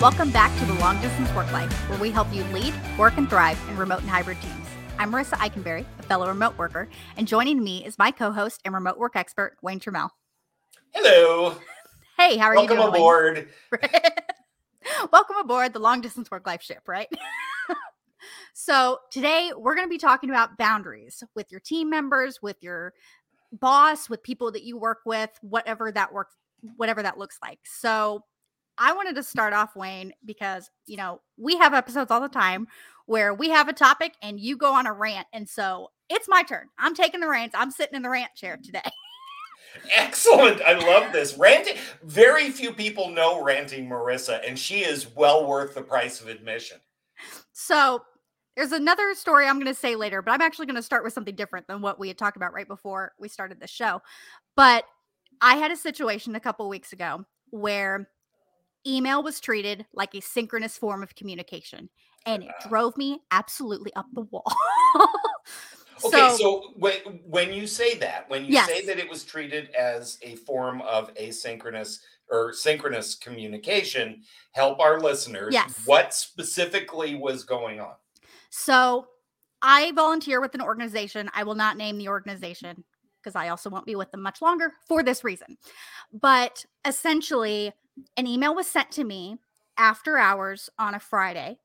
Welcome back to the Long Distance Work Life, where we help you lead, work, and thrive in remote and hybrid teams. I'm Marisa Eikenberry, a fellow remote worker, and joining me is my co-host and remote work expert, Wayne Turmel. Hello. Hey, how are Welcome you doing? Wayne? aboard. Welcome aboard the long distance work life ship, right? so, today we're going to be talking about boundaries with your team members, with your boss, with people that you work with, whatever that work whatever that looks like. So, I wanted to start off Wayne because, you know, we have episodes all the time where we have a topic and you go on a rant and so it's my turn. I'm taking the reins. I'm sitting in the rant chair today. Excellent. I love this. Ranting. Very few people know ranting Marisa, and she is well worth the price of admission. So there's another story I'm going to say later, but I'm actually going to start with something different than what we had talked about right before we started the show. But I had a situation a couple weeks ago where email was treated like a synchronous form of communication, and it Ah. drove me absolutely up the wall. Okay, so, when, when you say that, when you say that it was treated as a form of asynchronous or synchronous communication, help our listeners. Yes. What specifically was going on? So I volunteer with an organization. I will not name the organization because I also won't be with them much longer for this reason. But essentially, an email was sent to me after hours on a Friday.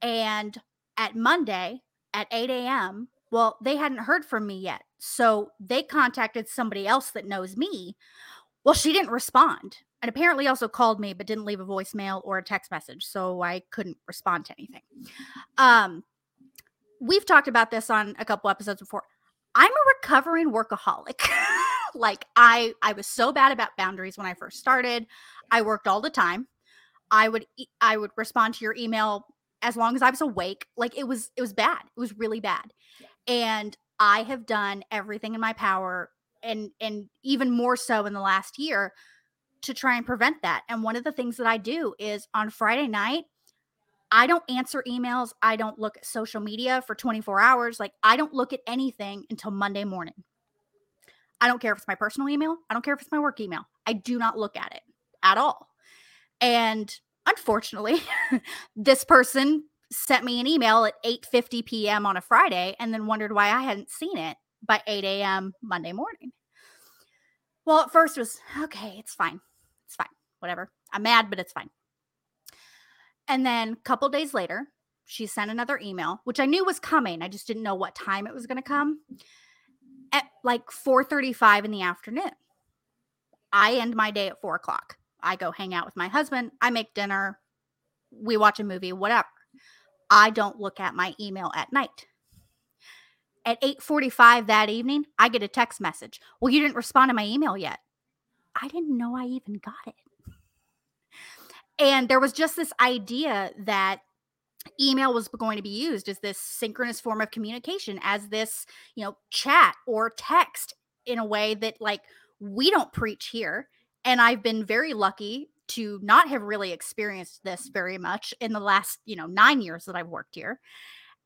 And at Monday at 8 a.m., well, they hadn't heard from me yet. So they contacted somebody else that knows me. Well, she didn't respond. And apparently also called me, but didn't leave a voicemail or a text message. So I couldn't respond to anything. Um, we've talked about this on a couple episodes before. I'm a recovering workaholic. like I I was so bad about boundaries when I first started. I worked all the time. I would I would respond to your email as long as I was awake. Like it was it was bad. It was really bad. And I have done everything in my power and and even more so in the last year to try and prevent that. And one of the things that I do is on Friday night I don't answer emails. I don't look at social media for 24 hours. Like, I don't look at anything until Monday morning. I don't care if it's my personal email. I don't care if it's my work email. I do not look at it at all. And unfortunately, this person sent me an email at 8:50 p.m. on a Friday and then wondered why I hadn't seen it by 8 a.m. Monday morning. Well, at first it was okay, it's fine. It's fine. Whatever. I'm mad, but it's fine. And then a couple days later, she sent another email, which I knew was coming. I just didn't know what time it was going to come. At like 4:35 in the afternoon. I end my day at four o'clock. I go hang out with my husband. I make dinner. We watch a movie, whatever. I don't look at my email at night. At 8:45 that evening, I get a text message. Well, you didn't respond to my email yet. I didn't know I even got it and there was just this idea that email was going to be used as this synchronous form of communication as this you know chat or text in a way that like we don't preach here and i've been very lucky to not have really experienced this very much in the last you know 9 years that i've worked here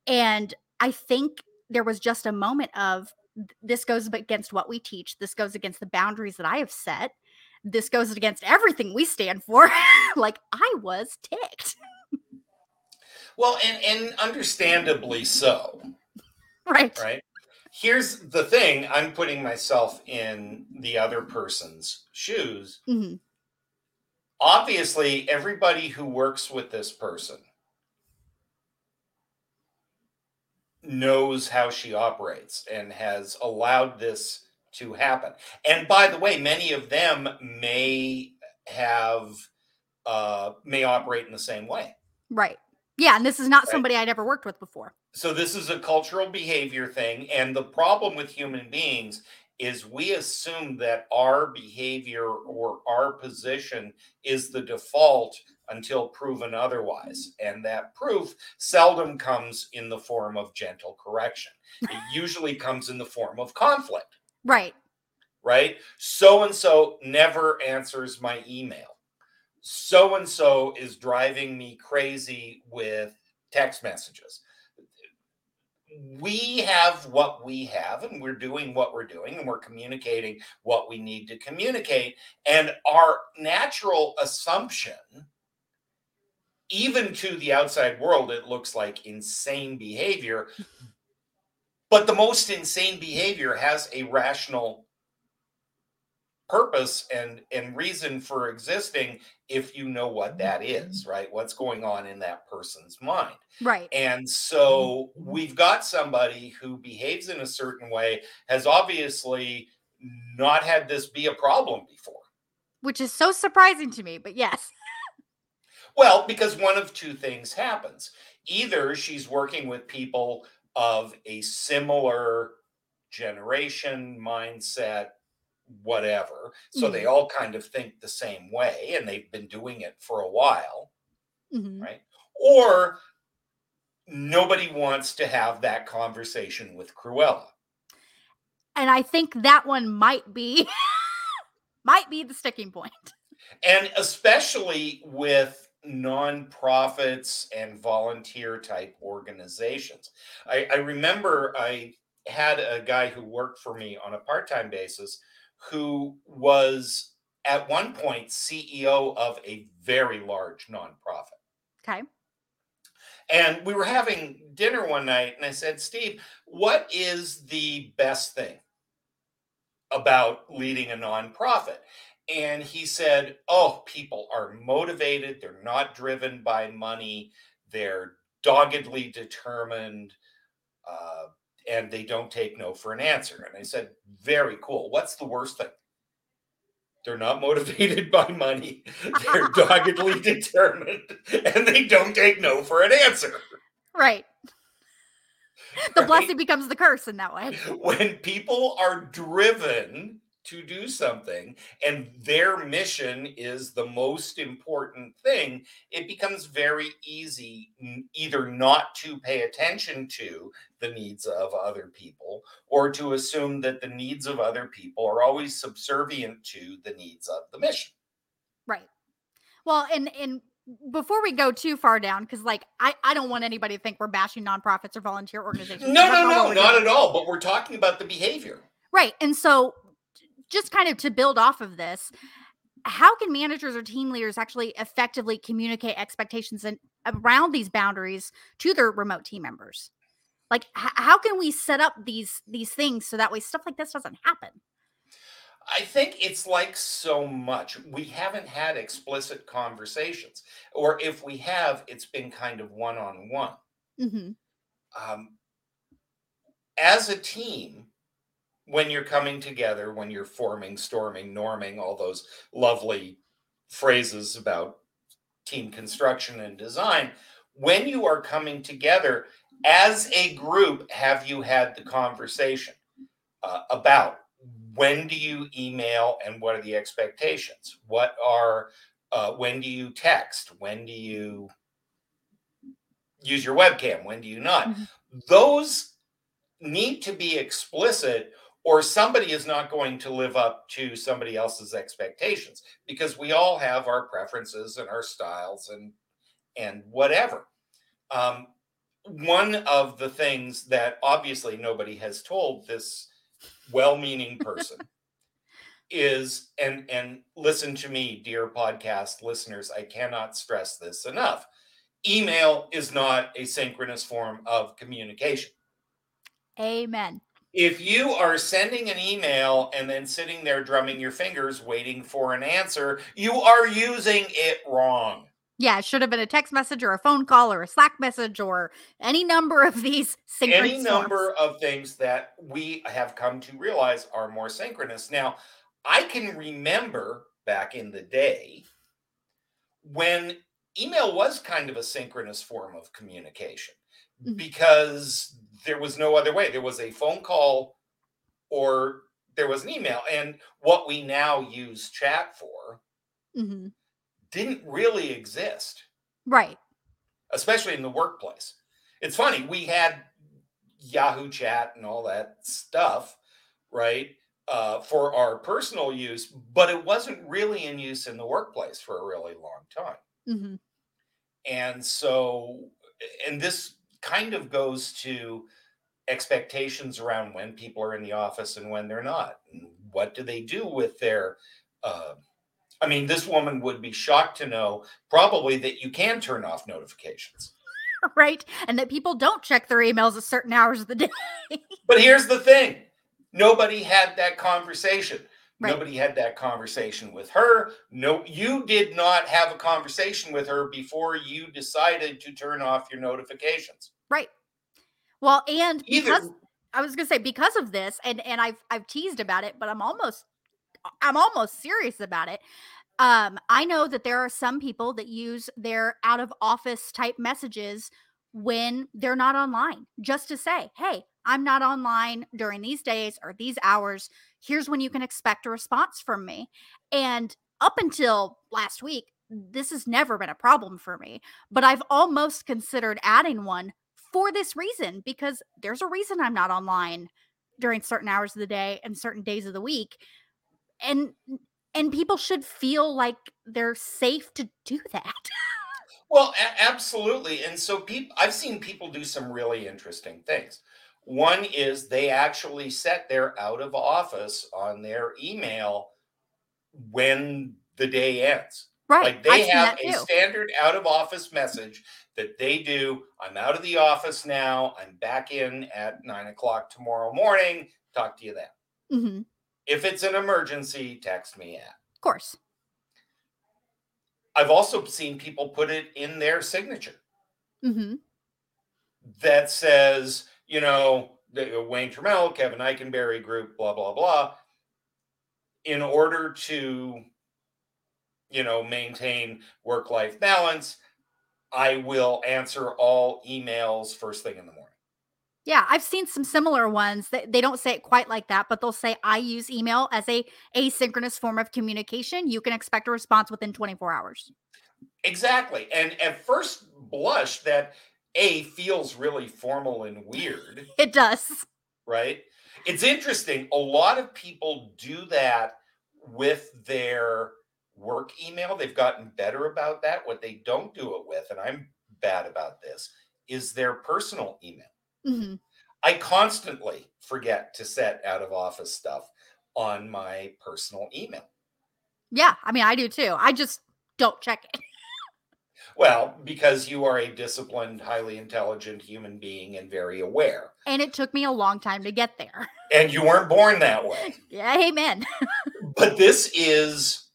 and i think there was just a moment of this goes against what we teach this goes against the boundaries that i have set this goes against everything we stand for. like I was ticked. Well, and, and understandably so, Right. right? Here's the thing I'm putting myself in the other person's shoes. Mhm. Obviously, everybody who works with this person knows how she operates and has allowed this to happen. And by the way, many of them may have uh may operate in the same way. Right. Yeah, and this is not Right. somebody I'd ever worked with before. So this is a cultural behavior thing and the problem with human beings is we assume that our behavior or our position is the default until proven otherwise and that proof seldom comes in the form of gentle correction it usually comes in the form of conflict Right. right? So and so never answers my email. So and so is driving me crazy with text messages. We have what we have, and we're doing what we're doing, and we're communicating what we need to communicate. And our natural assumption even to the outside world, it looks like insane behavior. But the most insane behavior has a rational purpose and and reason for existing if you know what mm-hmm. that is right? What's going on in that person's mind. Right. And so mm-hmm. we've got somebody who behaves in a certain way has obviously not had this be a problem before. Which is so surprising to me but yes. Well because one of two things happens. Either she's working with people of a similar generation mindset whatever. So they Mhm. all kind of think the same way and they've been doing it for a while, Mhm. right? Or nobody wants to have that conversation with Cruella. and i think that one might be might be the sticking point. And especially with nonprofits and volunteer type organizations. I, I remember I had a guy who worked for me on a part time basis who was at one point CEO of a very large nonprofit. okay And we were having dinner one night, and I said, Steve, what is the best thing about leading a nonprofit? And he said, Oh, people are motivated. They're not driven by money. They're doggedly determined. Uh, and they don't take no for an answer. And I said, Very cool. What's the worst thing? They're not motivated by money. They're doggedly determined and they don't take no for an answer. right the Right? blessing becomes the curse in that way When people are driven to do something and their mission is the most important thing, it becomes very easy either not to pay attention to the needs of other people or to assume that the needs of other people are always subservient to the needs of the mission. Right. Well, and and before we go too far down, because like I I don't want anybody to think we're bashing nonprofits or volunteer organizations. No, That's no, no, we're not at all. But we're talking about the behavior. Right. And so, just kind of to build off of this, how can managers or team leaders actually effectively communicate expectations and around these boundaries to their remote team members? Like, h- how can we set up these these things so that way stuff like this doesn't happen? I think it's like so much. We haven't had explicit conversations, or if we have, it's been kind of one on one. As a team, when you're coming together, when you're forming, storming, norming, all those lovely phrases about team construction and design, when you are coming together as a group, have you had the conversation uh, about when do you email and what are the expectations? What are uh, when do you text? When do you use your webcam? When do you not? Mhm. Those need to be explicit, or somebody is not going to live up to somebody else's expectations because we all have our preferences and our styles and and whatever. Um, one of the things that obviously nobody has told this well-meaning person is and and listen to me dear podcast listeners i cannot stress this enough email is not a synchronous form of communication Amen. If you are sending an email and then sitting there drumming your fingers waiting for an answer you are using it wrong Yeah, it should have been a text message or a phone call or a Slack message or any number of these synchronous any number of things that we have come to realize are more synchronous. Now, I can remember back in the day when email was kind of a synchronous form of communication. Because there was no other way. There was a phone call or there was an email. And what we now use chat for Mhm. didn't really exist. Right. especially in the workplace. It's funny, we had Yahoo chat and all that stuff, right? Uh, for our personal use, but it wasn't really in use in the workplace for a really long time. hmm And so, and this kind of goes to expectations around when people are in the office and when they're not. And what do they do with their uh, I mean, this woman would be shocked to know probably that you can turn off notifications. right? And that people don't check their emails at certain hours of the day. but here's the thing nobody had that conversation. Right. Nobody had that conversation with her. No, you did not have a conversation with her before you decided to turn off your notifications. Well, and Either because I was gonna say because of this, and and I've I've teased about it, but I'm almost I'm almost serious about it. Um, I know that there are some people that use their out of office type messages when they're not online, just to say, "Hey, I'm not online during these days or these hours. Here's when you can expect a response from me." And up until last week, this has never been a problem for me, but I've almost considered adding one for this reason because there's a reason I'm not online during certain hours of the day and certain days of the week. And and people should feel like they're safe to do that. Well, a- absolutely. And so people I've seen people do some really interesting things. One is they actually set their out of office on their email when the day ends. Right. Like I've they have a too. standard out of office message that they do. I'm out of the office now. I'm back in at nine o'clock tomorrow morning. Talk to you then. Mhm. If it's an emergency, text me at. Of course. I've also seen people put it in their signature hmm that says, you know, the- uh, Wayne Turmel, Kevin Eikenberry group, blah, blah, blah. In order to, you know, maintain work life balance, I will answer all emails first thing in the morning. Yeah, I've seen some similar ones that they don't say it quite like that, but they'll say I use email as a asynchronous form of communication. You can expect a response within 24 hours. Exactly. And at first blush, that A feels really formal and weird. It does. right? It's interesting. A lot of people do that with their work email. They've gotten better about that. What they don't do it with, and I'm bad about this, is their personal email. hmm I constantly forget to set out of office stuff on my personal email. Yeah, I mean, I do too. I just don't check it. Well, because you are a disciplined, highly intelligent human being and very aware. And it took me a long time to get there. And you weren't born that way. Yeah, amen. but this is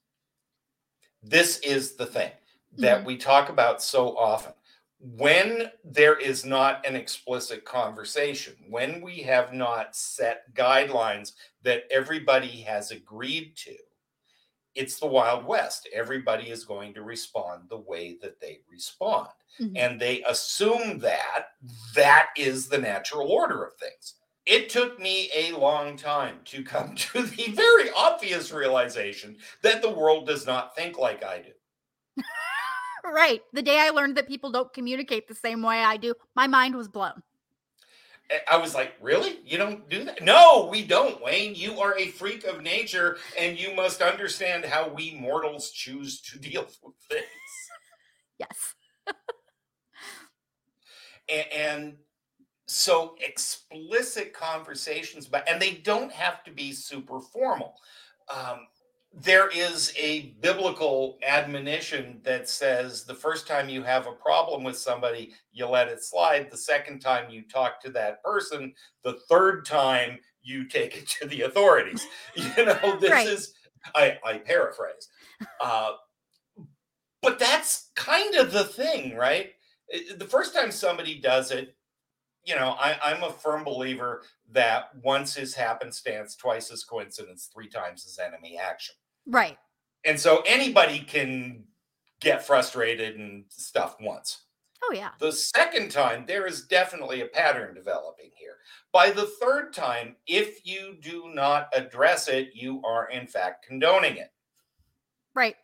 this is the thing that Mhm. we talk about so often when there is not an explicit conversation when we have not set guidelines that everybody has agreed to it's the wild west everybody is going to respond the way that they respond Mhm. and they assume that that is the natural order of things it took me a long time to come to the very obvious realization that the world does not think like I do. Right. The day I learned that people don't communicate the same way I do, my mind was blown. I- was like, really? You don't do that? No, we don't, Wayne. You are a freak of nature, and you must understand how we mortals choose to deal with things. Yes. A- and so explicit conversations but and they don't have to be super formal. Um, there is a biblical admonition that says the first time you have a problem with somebody you let it slide. The second time you talk to that person the third time you take it to the authorities. You know this Right. is i i paraphrase. Uh, but that's kind of the thing right? The first time somebody does it you know, I, I'm a firm believer that once is happenstance, twice is coincidence, three times is enemy action. Right. And so anybody can get frustrated and stuff once. Oh, yeah. The second time, there is definitely a pattern developing here. By the third time, if you do not address it, you are in fact condoning it. Right.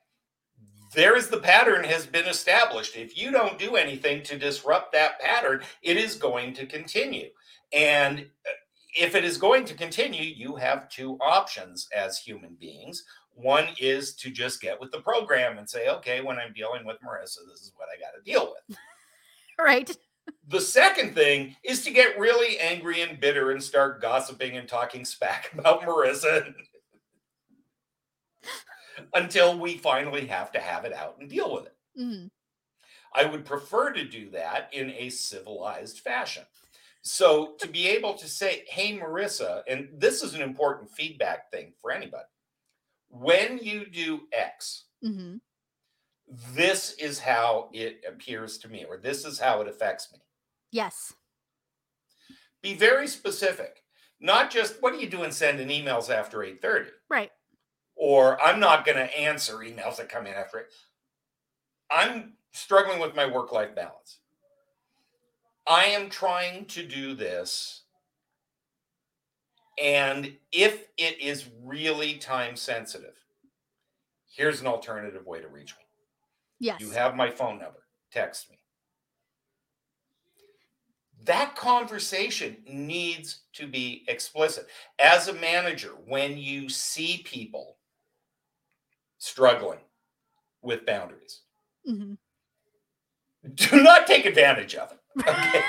There is the pattern has been established. If you don't do anything to disrupt that pattern, it is going to continue. And uh, if it is going to continue, you have two options as human beings. One is to just get with the program and say, okay, when I'm dealing with Marisa, this is what I got to deal with. Right. The second thing is to get really angry and bitter and start gossiping and talking smack about Marisa. Until we finally have to have it out and deal with it. Mhm. I would prefer to do that in a civilized fashion. So to be able to say, hey, Marisa, and this is an important feedback thing for anybody. When you do X, Mhm. this is how it appears to me, or this is how it affects me. Yes. Be very specific. Not just what are you doing sending emails after 8:30? Right. Or I'm not going to answer emails that come in after it. I'm struggling with my work-life balance. I am trying to do this. And if it is really time sensitive, here's an alternative way to reach me. Yes. You have my phone number. Text me. That conversation needs to be explicit. As a manager, when you see people struggling with boundaries, Mhm. do not take advantage of it. Okay.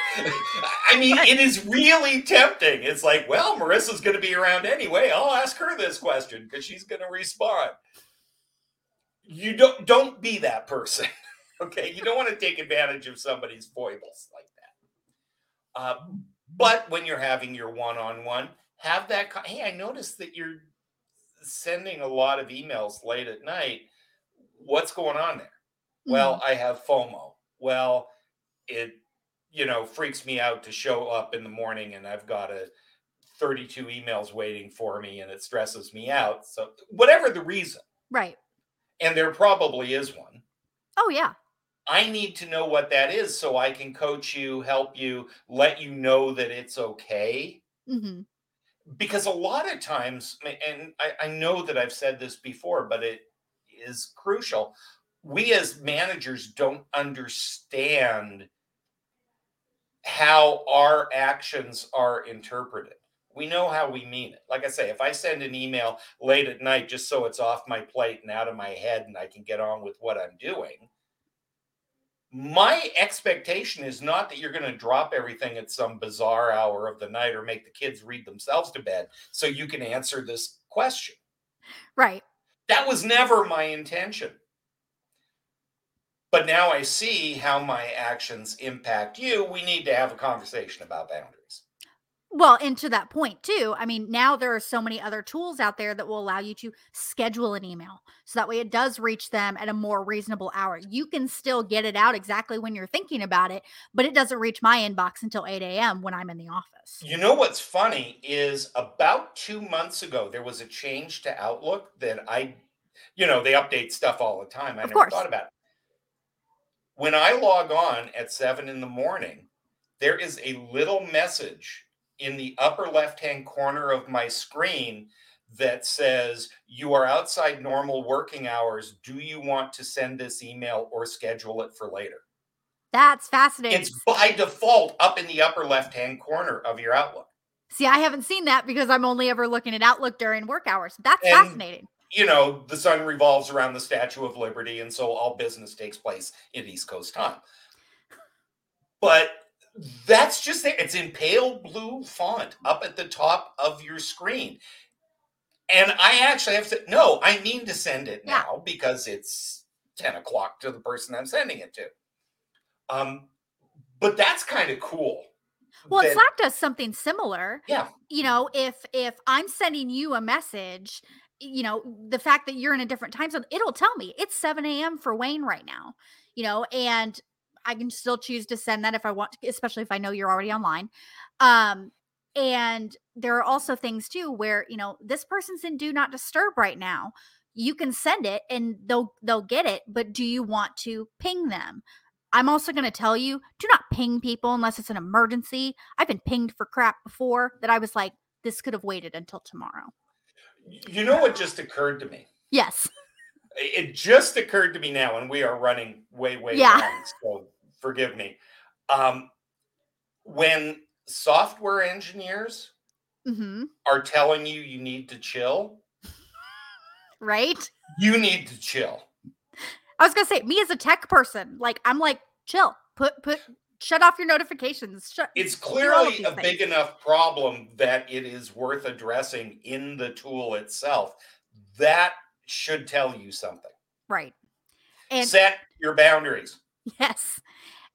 I mean, it is really tempting. It's like, well, Marisa's going to be around anyway. I'll ask her this question because she's going to respond. You don't don't be that person. Okay, you don't want to take advantage of somebody's foibles like that. Uh, but when you're having your one-on-one, have that. Hey, I noticed that you're sending a lot of emails late at night. What's going on there? Well, I have FOMO. Well, it you know freaks me out to show up in the morning and I've got a 32 emails waiting for me and it stresses me out. So whatever the reason, Right. and there probably is one. Oh yeah. I need to know what that is so I can coach you, help you, let you know that it's okay. hmm Because a lot of times, and I, I know that I've said this before, but it is crucial. We as managers don't understand how our actions are interpreted. We know how we mean it. Like I say, if I send an email late at night just so it's off my plate and out of my head and I can get on with what I'm doing, my expectation is not that you're going to drop everything at some bizarre hour of the night or make the kids read themselves to bed so you can answer this question. Right. That was never my intention. But now I see how my actions impact you. We need to have a conversation about boundaries. Well, and to that point too, I mean, now there are so many other tools out there that will allow you to schedule an email. So that way it does reach them at a more reasonable hour. You can still get it out exactly when you're thinking about it, but it doesn't reach my inbox until 8 a.m. when I'm in the office. You know what's funny is about two months ago, there was a change to Outlook that I, you know, they update stuff all the time. I Of never course. thought about it. When I log on at seven in the morning, there is a little message in the upper left hand corner of my screen that says, You are outside normal working hours. Do you want to send this email or schedule it for later? That's fascinating. It's by default up in the upper left hand corner of your Outlook. See, I haven't seen that because I'm only ever looking at Outlook during work hours. That's And- fascinating. you know, the sun revolves around the Statue of Liberty, and so all business takes place in East Coast time. But that's just there. It's in pale blue font up at the top of your screen. And I actually have to, no, I mean to send it Yeah. now because it's 10 o'clock to the person I'm sending it to. Um, but that's kind of cool. Well, that- Slack does something similar. Yeah. You know, if if I'm sending you a message, you know, the fact that you're in a different time zone, it'll tell me it's 7 a.m. for Wayne right now. You know, and I can still choose to send that if I want, to, especially if I know you're already online. Um, and there are also things too where you know this person's in do not disturb right now. You can send it and they'll they'll get it, but do you want to ping them? I'm also going to tell you do not ping people unless it's an emergency. I've been pinged for crap before that I was like, this could have waited until tomorrow. you know what just occurred to me? Yes. it just occurred to me now, and we are running way, way Yeah. long, so forgive me. Um, when software engineers hmm are telling you you need to chill, Right. you need to chill. I was going to say, me as a tech person, like, I'm like, chill, put, put, shut off your notifications. Shut, It's clearly a big enough problem that it is worth addressing in the tool itself. That should tell you something. Right. And Set your boundaries. Yes.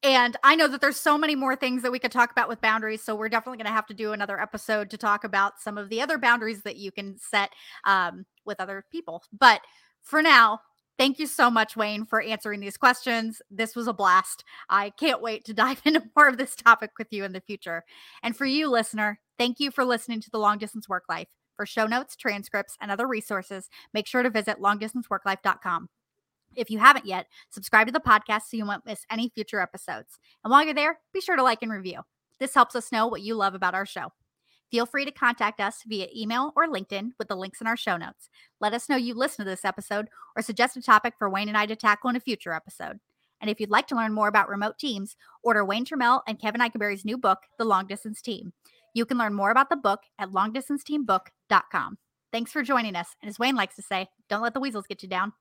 And I know that there's so many more things that we could talk about with boundaries. So we're definitely going to have to do another episode to talk about some of the other boundaries that you can set um, with other people. But for now, thank you so much, Wayne, for answering these questions. This was a blast. I can't wait to dive into more of this topic with you in the future. And for you, listener, thank you for listening to the Long Distance Work Life. For show notes, transcripts, and other resources, make sure to visit longdistanceworklife.com. If you haven't yet, subscribe to the podcast so you won't miss any future episodes. And while you're there, be sure to like and review. This helps us know what you love about our show. Feel free to contact us via email or LinkedIn with the links in our show notes. Let us know you listened to this episode or suggest a topic for Wayne and I to tackle in a future episode. And if you'd like to learn more about remote teams, order Wayne Turmel and Kevin Eikenberry's new book, The Long Distance Team. You can learn more about the book at longdistanceteambook.com. Thanks for joining us. And as Wayne likes to say, don't let the weasels get you down.